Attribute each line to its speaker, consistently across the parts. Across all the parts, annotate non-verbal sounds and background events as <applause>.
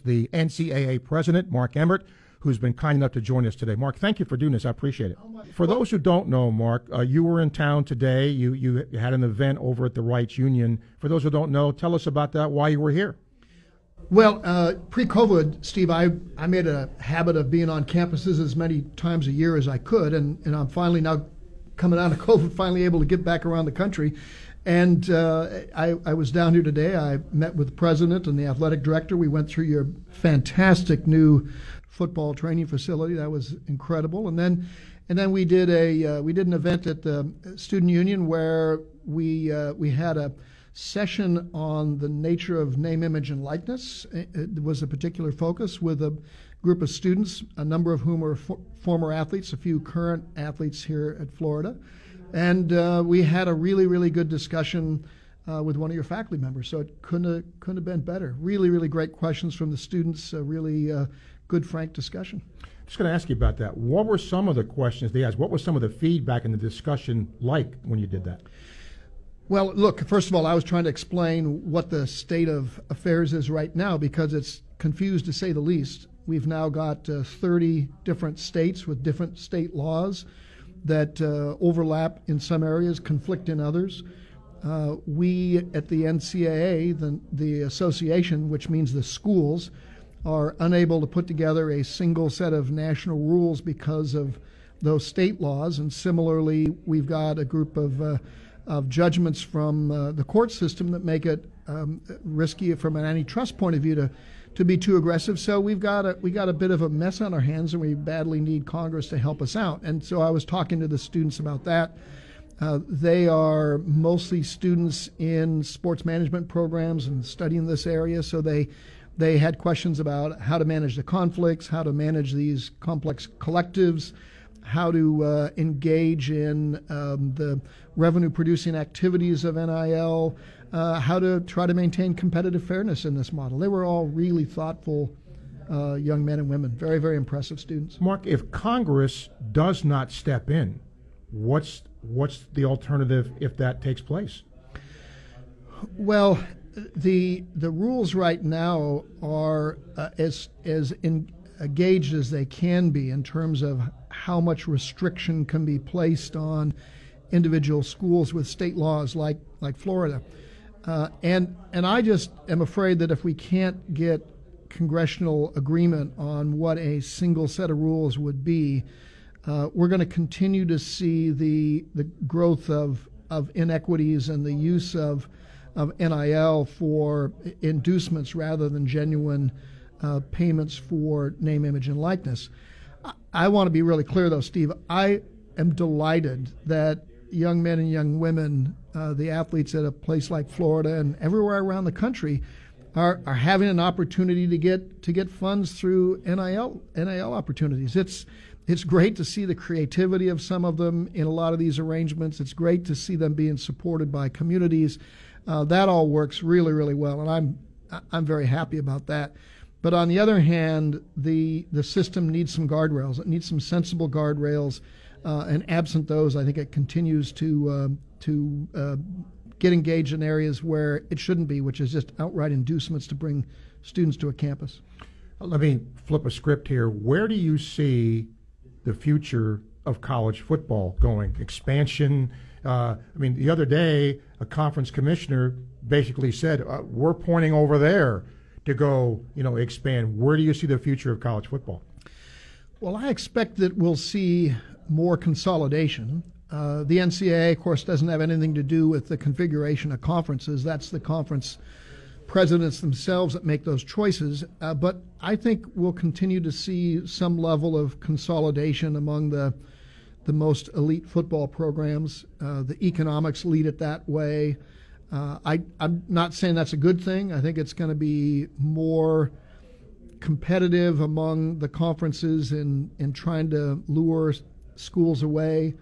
Speaker 1: the NCAA president, Mark Emmert, who's been kind enough to join us today. Mark, thank you for doing this. I appreciate it. For those who don't know, Mark, uh, you were in town today. You, you had an event over at the Reitz Union. For those who don't know, tell us about that, why you were here.
Speaker 2: Well, uh, pre-COVID, Steve, I, I made a habit of being on campuses as many times a year as I could, and, and I'm finally now coming out of <laughs> COVID, finally able to get back around the country. And uh, I, I was down here today. I met with the president and the athletic director. We went through your fantastic new football training facility. That was incredible. And then, and then we did a uh, we did an event at the student union where we uh, we had a session on the nature of name, image, and likeness. It was a particular focus with a group of students, a number of whom are for, former athletes, a few current athletes here at Florida. And uh, we had a really, really good discussion uh, with one of your faculty members. So it couldn't have, couldn't have been better. Really, really great questions from the students, a really uh, good, frank discussion.
Speaker 1: Just going to ask you about that. What were some of the questions they asked? What was some of the feedback in the discussion like when you did that?
Speaker 2: Well, look, first of all, I was trying to explain what the state of affairs is right now because it's confused to say the least. We've now got uh, 30 different states with different state laws that uh, overlap in some areas, conflict in others. Uh, we at the NCAA, the, the association, which means the schools, are unable to put together a single set of national rules because of those state laws. And similarly, we've got a group of, uh, of judgments from uh, the court system that make it um, risky from an antitrust point of view to to be too aggressive. So we've got a we got a bit of a mess on our hands, and we badly need Congress to help us out. And so I was talking to the students about that. Uh, they are mostly students in sports management programs and studying this area, so they they had questions about how to manage the conflicts, how to manage these complex collectives, how to uh, engage in um, the revenue producing activities of NIL, uh, how to try to maintain competitive fairness in this model. They were all really thoughtful uh, young men and women, very, very impressive students.
Speaker 1: Mark, if Congress does not step in, what's what's the alternative if that takes place?
Speaker 2: Well, the the rules right now are uh, as as in, engaged as they can be in terms of how much restriction can be placed on individual schools with state laws like like Florida. Uh, and and I just am afraid that if we can't get congressional agreement on what a single set of rules would be, uh, we're going to continue to see the the growth of of inequities and the use of of NIL for inducements rather than genuine uh, payments for name, image, and likeness. I, I want to be really clear, though, Steve. I am delighted that young men and young women, uh, the athletes at a place like Florida and everywhere around the country, are, are having an opportunity to get to get funds through NIL NIL opportunities. It's it's great to see the creativity of some of them in a lot of these arrangements. It's great to see them being supported by communities. Uh, that all works really really well, and I'm I'm very happy about that. But on the other hand, the the system needs some guardrails. It needs some sensible guardrails uh, and absent those, I think it continues to uh, to uh, get engaged in areas where it shouldn't be, which is just outright inducements to bring students to a campus.
Speaker 1: Let me flip a script here. Where do you see the future of college football going? Expansion. Uh, I mean, the other day, a conference commissioner basically said, uh, "We're pointing over there to go, you know, expand." Where do you see the future of college football?
Speaker 2: Well, I expect that we'll see more consolidation. Uh, the NCAA, of course, doesn't have anything to do with the configuration of conferences. That's the conference presidents themselves that make those choices. Uh, but I think we'll continue to see some level of consolidation among the the most elite football programs. Uh, the economics lead it that way. Uh, I, I'm not saying that's a good thing. I think it's going to be more competitive among the conferences in, in trying to lure schools away.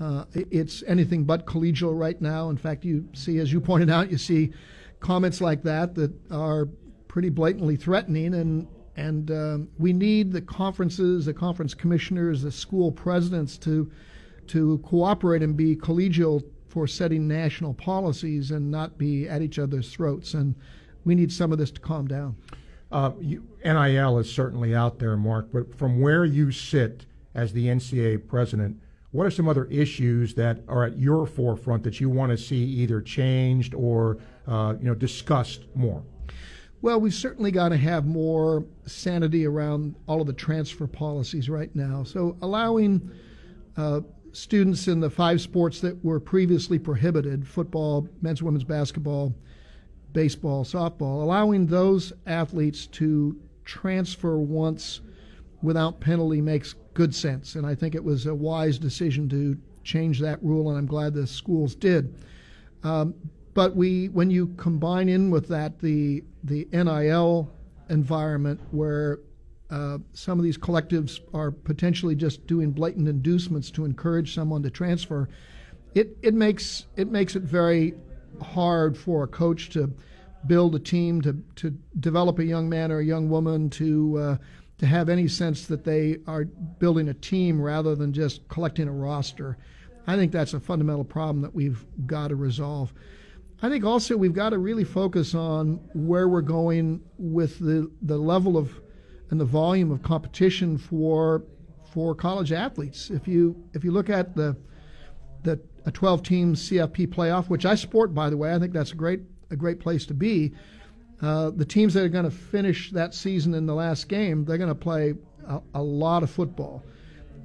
Speaker 2: Uh, it's anything but collegial right now. In fact, you see, as you pointed out, you see comments like that that are pretty blatantly threatening, and and um, we need the conferences, the conference commissioners, the school presidents to to cooperate and be collegial for setting national policies and not be at each other's throats. And we need some of this to calm down.
Speaker 1: Uh, you, NIL is certainly out there, Mark, but from where you sit as the NCAA president, what are some other issues that are at your forefront that you want to see either changed or uh, you know discussed more?
Speaker 2: Well, we certainly got to have more sanity around all of the transfer policies right now. So allowing uh, students in the five sports that were previously prohibited football, men's, women's basketball, baseball, softball allowing those athletes to transfer once without penalty makes good sense. And I think it was a wise decision to change that rule, and I'm glad the schools did. Um, but we, when you combine in with that the the NIL environment where uh, some of these collectives are potentially just doing blatant inducements to encourage someone to transfer, it, it makes it makes it very hard for a coach to build a team to to develop a young man or a young woman to uh, to have any sense that they are building a team rather than just collecting a roster. I think that's a fundamental problem that we've got to resolve. I think also we've got to really focus on where we're going with the, the level of and the volume of competition for for college athletes. If you if you look at the the a 12 team CFP playoff, which I support by the way, I think that's a great a great place to be. Uh, the teams that are going to finish that season in the last game, they're going to play a, a lot of football,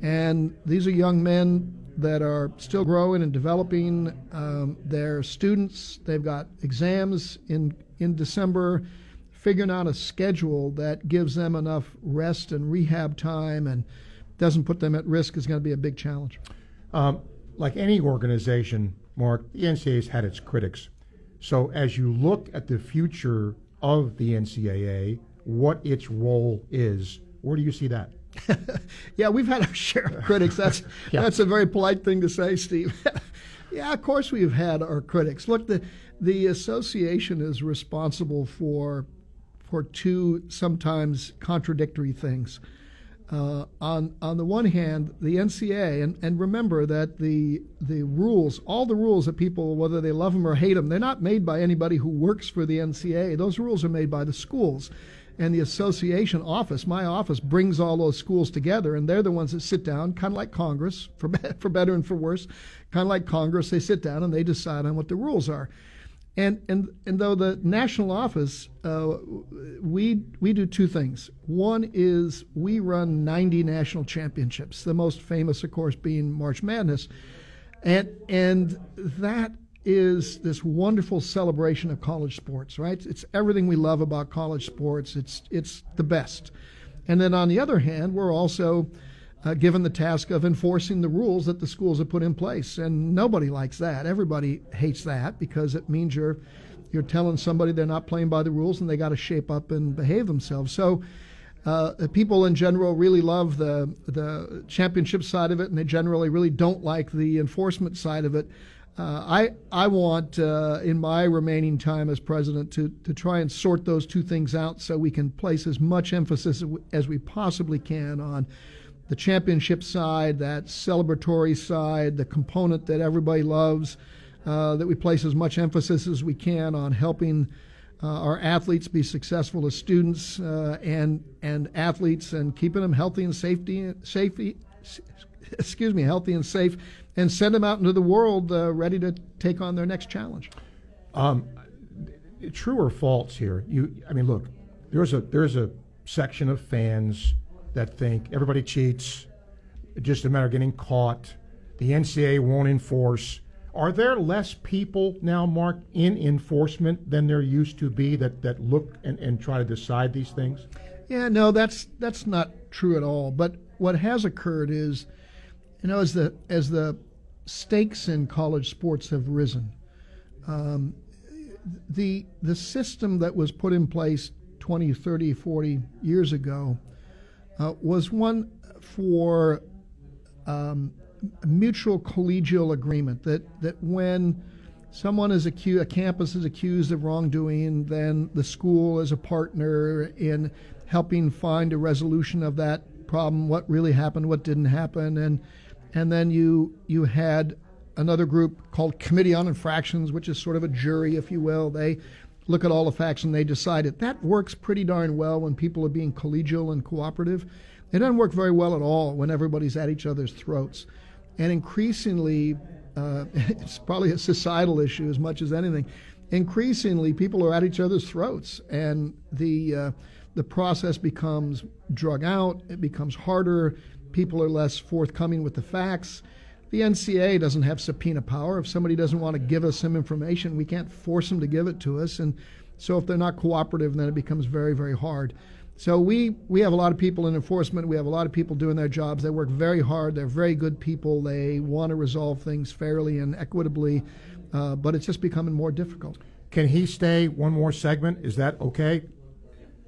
Speaker 2: and these are young men that are still growing and developing. Um, they're students. They've got exams in in December. Figuring out a schedule that gives them enough rest and rehab time and doesn't put them at risk is going to be a big challenge.
Speaker 1: Um, like any organization, Mark, the NCAA has had its critics. So as you look at the future of the NCAA, what its role is, where do you see that? <laughs>
Speaker 2: yeah, we've had our share of critics. That's <laughs> yeah. that's a very polite thing to say, Steve. <laughs> yeah, of course we've had our critics. Look, the the association is responsible for for two sometimes contradictory things. Uh, on on the one hand, the NCA, and, and remember that the the rules, all the rules that people, whether they love them or hate them, they're not made by anybody who works for the NCA. Those rules are made by the schools and the association office, my office, brings all those schools together, and they're the ones that sit down, kind of like Congress, <laughs> for for better and for worse, kind of like Congress. They sit down and they decide on what the rules are. And and and though the national office, uh, we we do two things. One is we run 90 national championships. The most famous, of course, being March Madness, and and that is this wonderful celebration of college sports, right? It's everything we love about college sports. It's it's the best. And then on the other hand, we're also uh, given the task of enforcing the rules that the schools have put in place, and nobody likes that. Everybody hates that because it means you're you're telling somebody they're not playing by the rules and they got to shape up and behave themselves. So. Uh, people in general really love the the championship side of it, and they generally really don't like the enforcement side of it. Uh, I I want uh, in my remaining time as president to to try and sort those two things out so we can place as much emphasis as we possibly can on the championship side, that celebratory side, the component that everybody loves. Uh, that we place as much emphasis as we can on helping uh, our athletes be successful as students uh, and and athletes and keeping them healthy and safety safety <laughs> excuse me healthy and safe and send them out into the world uh, ready to take on their next challenge.
Speaker 1: Um, true or false here? You, I mean, look, there's a there's a section of fans that think everybody cheats. It's just a matter of getting caught. The NCAA won't enforce. Are there less people now, Mark, in enforcement than there used to be that, that look and, and try to decide these things?
Speaker 2: Yeah, no, that's that's not true at all. But what has occurred is you know, as the as the stakes in college sports have risen, um, the the system that was put in place 20, 30, 40 years ago uh, was one for um, mutual collegial agreement that that when someone is accused, a campus is accused of wrongdoing, then the school is a partner in helping find a resolution of that problem, what really happened, what didn't happen, and and then you you had another group called Committee on Infractions, which is sort of a jury, if you will. They look at all the facts and they decide it. That works pretty darn well when people are being collegial and cooperative. It doesn't work very well at all when everybody's at each other's throats. And increasingly, uh, <laughs> it's probably a societal issue as much as anything. Increasingly, people are at each other's throats, and the uh, the process becomes drug out. It becomes harder. People are less forthcoming with the facts. The NCA doesn't have subpoena power. If somebody doesn't want to give us some information, we can't force them to give it to us. And so if they're not cooperative, then it becomes very, very hard. So we, we have a lot of people in enforcement. We have a lot of people doing their jobs. They work very hard. They're very good people. They want to resolve things fairly and equitably, uh, but it's just becoming more difficult.
Speaker 1: Can he stay one more segment? Is that okay?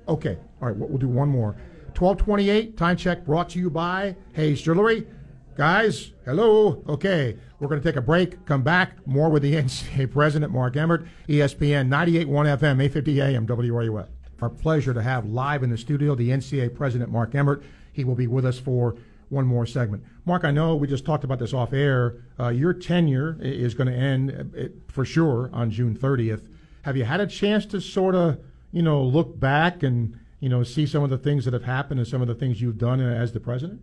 Speaker 1: Okay. All right, we'll do one more. 1228, time check brought to you by Hayes Jewelry. Guys, hello. Okay, we're going to take a break, come back, more with the <laughs> NCAA president, Mark Emmert, ESPN 98.1 FM, 850 AM, WRUF. Our pleasure to have live in the studio the NCAA president, Mark Emmert. He will be with us for one more segment. Mark, I know we just talked about this off air. Uh, your tenure is going to end uh, for sure on June 30th. Have you had a chance to sort of, you know, look back and, you know, see some of the things that have happened and some of the things you've done as the president?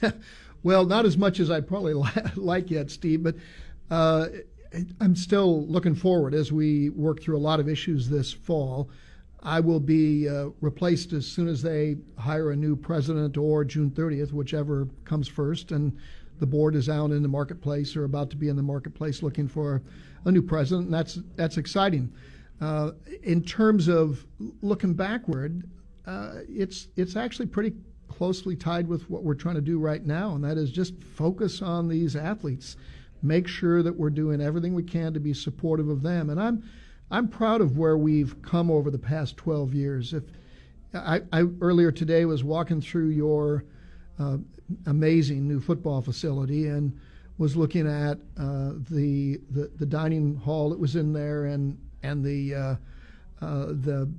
Speaker 1: <laughs>
Speaker 2: Well, not as much as I'd probably <laughs> like yet, Steve, but uh, I'm still looking forward as we work through a lot of issues this fall. I will be uh, replaced as soon as they hire a new president or June 30th, whichever comes first. And the board is out in the marketplace or about to be in the marketplace looking for a new president. And that's that's exciting. Uh, in terms of looking backward, uh, it's it's actually pretty closely tied with what we're trying to do right now, and that is just focus on these athletes. Make sure that we're doing everything we can to be supportive of them. And I'm I'm proud of where we've come over the past 12 years. If I, I earlier today was walking through your uh, amazing new football facility and was looking at uh, the, the the dining hall that was in there and and the uh, uh the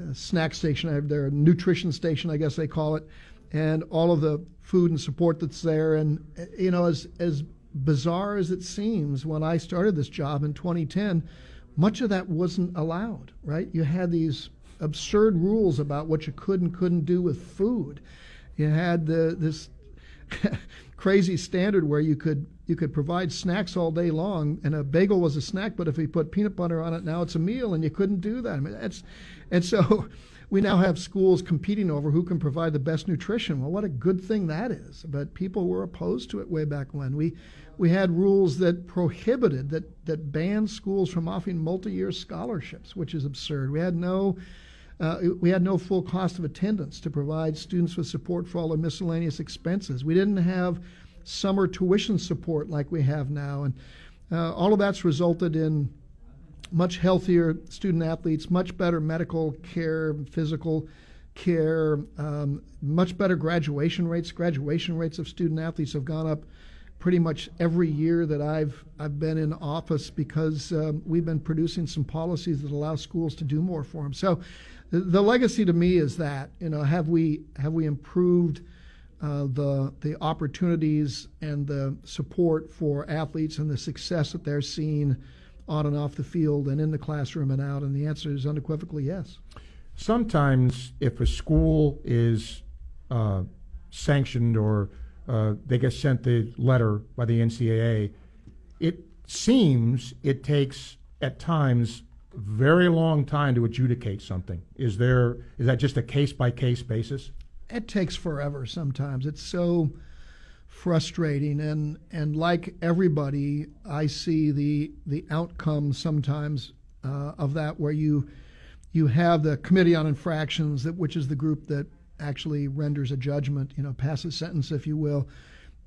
Speaker 2: uh, snack station, their nutrition station, I guess they call it and all of the food and support that's there. And you know, as as bizarre as it seems, when I started this job in 2010, much of that wasn't allowed. Right? You had these absurd rules about what you could and couldn't do with food. You had the, this <laughs> crazy standard where you could you could provide snacks all day long, and a bagel was a snack, but if you put peanut butter on it, now it's a meal, and you couldn't do that. I mean, that's and so we now have schools competing over who can provide the best nutrition. Well, what a good thing that is. But people were opposed to it way back when. We we had rules that prohibited that that banned schools from offering multi-year scholarships, which is absurd. We had no uh, we had no full cost of attendance to provide students with support for all their miscellaneous expenses. We didn't have summer tuition support like we have now, and uh, all of that's resulted in much healthier student athletes, much better medical care, physical care, um, much better graduation rates. Graduation rates of student athletes have gone up pretty much every year that I've I've been in office because um, we've been producing some policies that allow schools to do more for them. So, the, the legacy to me is that you know have we have we improved uh, the the opportunities and the support for athletes and the success that they're seeing on and off the field and in the classroom and out? And the answer is unequivocally yes.
Speaker 1: Sometimes, if a school is uh, sanctioned or uh, they get sent the letter by the NCAA, it seems it takes at times very long time to adjudicate something. Is there is that just a case by case basis?
Speaker 2: It takes forever sometimes. It's so frustrating. And and like everybody I see the the outcome sometimes uh, of that where you you have the committee on infractions that which is the group that actually renders a judgment you know passes sentence if you will.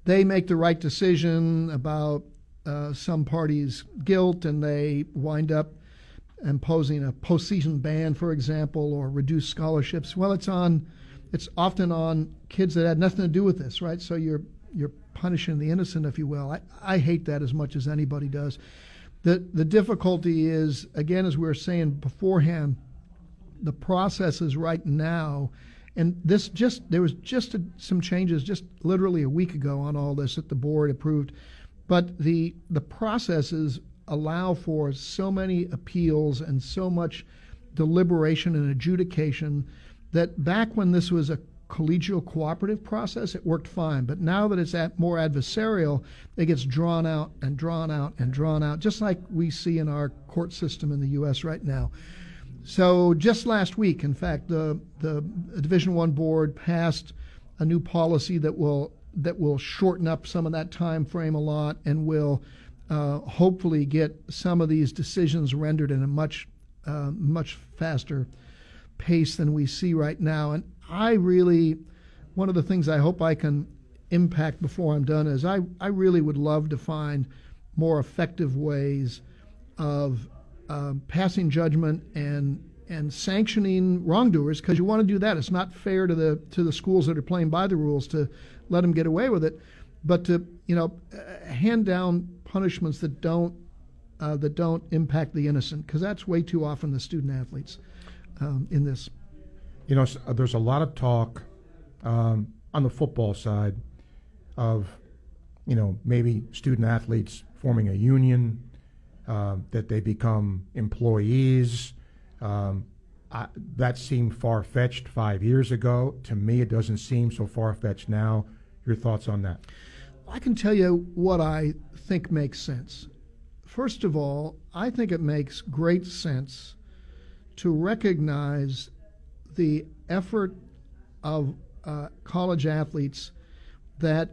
Speaker 2: They make the right decision about uh, some party's guilt and they wind up imposing a postseason ban for example or reduce scholarships. Well it's on it's often on kids that had nothing to do with this right? So you're you're punishing the innocent, if you will. I, I hate that as much as anybody does. The the difficulty is again, as we were saying beforehand, the processes right now, and this just there was just a, some changes just literally a week ago on all this that the board approved, but the the processes allow for so many appeals and so much deliberation and adjudication that back when this was a collegial cooperative process, it worked fine. But now that it's at more adversarial, it gets drawn out and drawn out and drawn out, just like we see in our court system in the U.S. right now. So just last week, in fact, the the Division One board passed a new policy that will that will shorten up some of that time frame a lot and will uh, hopefully get some of these decisions rendered in a much uh, much faster pace than we see right now. And I really, one of the things I hope I can impact before I'm done is I, I really would love to find more effective ways of uh, passing judgment and and sanctioning wrongdoers because you want to do that. It's not fair to the to the schools that are playing by the rules to let them get away with it, but to you know uh, hand down punishments that don't uh, that don't impact the innocent because that's way too often the student athletes um, in this.
Speaker 1: You know, uh, there's a lot of talk um, on the football side of, you know, maybe student athletes forming a union, uh, that they become employees. Um, I, that seemed far fetched five years ago. To me, it doesn't seem so far fetched now. Your thoughts on that?
Speaker 2: I can tell you what I think makes sense. First of all, I think it makes great sense to recognize the effort of uh, college athletes that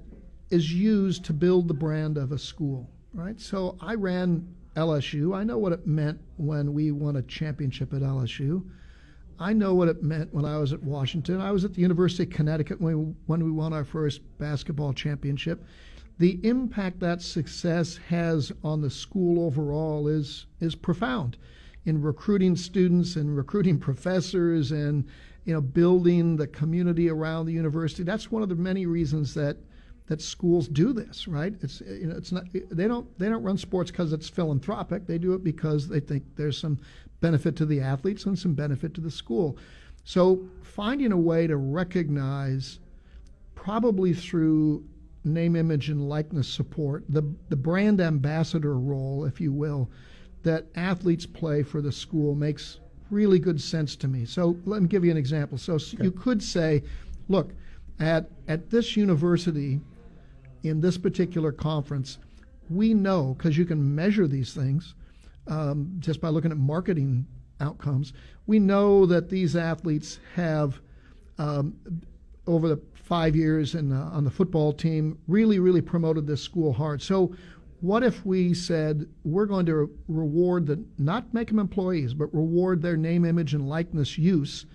Speaker 2: is used to build the brand of a school, right? So I ran LSU. I know what it meant when we won a championship at LSU. I know what it meant when I was at Washington. I was at the University of Connecticut when we, when we won our first basketball championship. The impact that success has on the school overall is is profound in recruiting students and recruiting <laughs> professors and you know building the community around the university. That's one of the many reasons that that schools do this, right? It's you know it's not they don't they don't run sports because it's philanthropic. They do it because they think there's some benefit to the athletes and some benefit to the school. So finding a way to recognize, probably through name, image, and likeness support, the the brand ambassador role, if you will, that athletes play for the school makes really good sense to me. So let me give you an example. So okay. you could say, look, at at this university in this particular conference, we know because you can measure these things um, just by looking at marketing outcomes. We know that these athletes have, um, over the five years in, uh, on the football team, really, really promoted this school hard. So, what if we said we're going to reward the not make them employees, but reward their name, image, and likeness use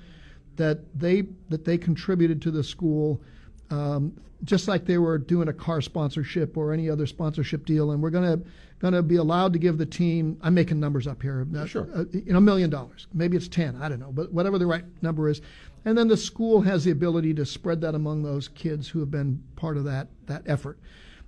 Speaker 2: that they that they contributed to the school um, just like they were doing a car sponsorship or any other sponsorship deal, and we're going to going to be allowed to give the team. I'm making numbers up here.
Speaker 1: Uh, sure. Uh,
Speaker 2: you know, a million dollars. Maybe it's ten. I don't know, but whatever the right number is, and then the school has the ability to spread that among those kids who have been part of that that effort.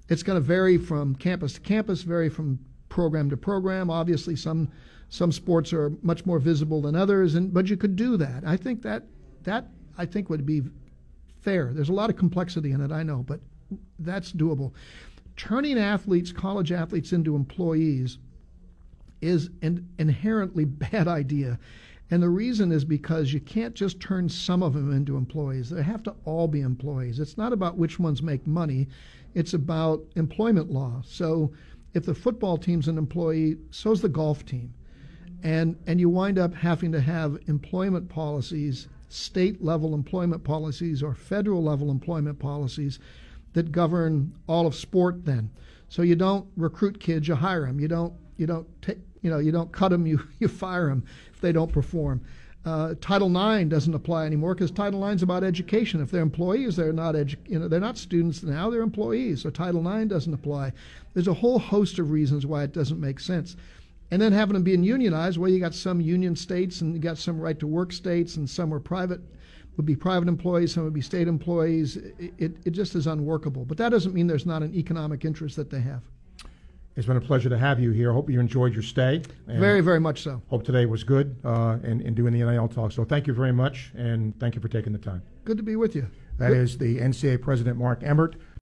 Speaker 2: It's going to vary from campus to campus, vary from program to program. Obviously, some some sports are much more visible than others, and but you could do that. I think that that I think would be fair. There's a lot of complexity in it, I know, but that's doable. Turning athletes, college athletes, into employees is an inherently <laughs> bad idea. And the reason is because you can't just turn some of them into employees. They have to all be employees. It's not about which ones make money, it's about employment law. So if the football team's an employee, so's the golf team. And, and you wind up having to have employment policies state level employment policies or federal level employment policies that govern all of sport then. So you don't recruit kids, you hire them. You don't you don't take you know you don't cut them, <laughs> you you fire them if they don't perform. Uh, Title IX doesn't apply anymore because Title IX is about education. If they're employees, they're not edu- you know they're not students now; they're employees. So Title IX doesn't apply. There's a whole host of reasons why it doesn't make sense and then having them being unionized, well, you got some union states and you got some right to work states, and some are private, would be private employees, some would be state employees. It, it, it just is unworkable. But that doesn't mean there's not an economic interest that they have.
Speaker 1: It's been a pleasure to have you here. I hope you enjoyed your stay.
Speaker 2: Very, very much so.
Speaker 1: Hope today was good uh, in, in doing the NIL talk. So thank you very much, and thank you for taking the time.
Speaker 2: Good to be with you.
Speaker 1: That
Speaker 2: good.
Speaker 1: is the NCAA President Mark Emmert.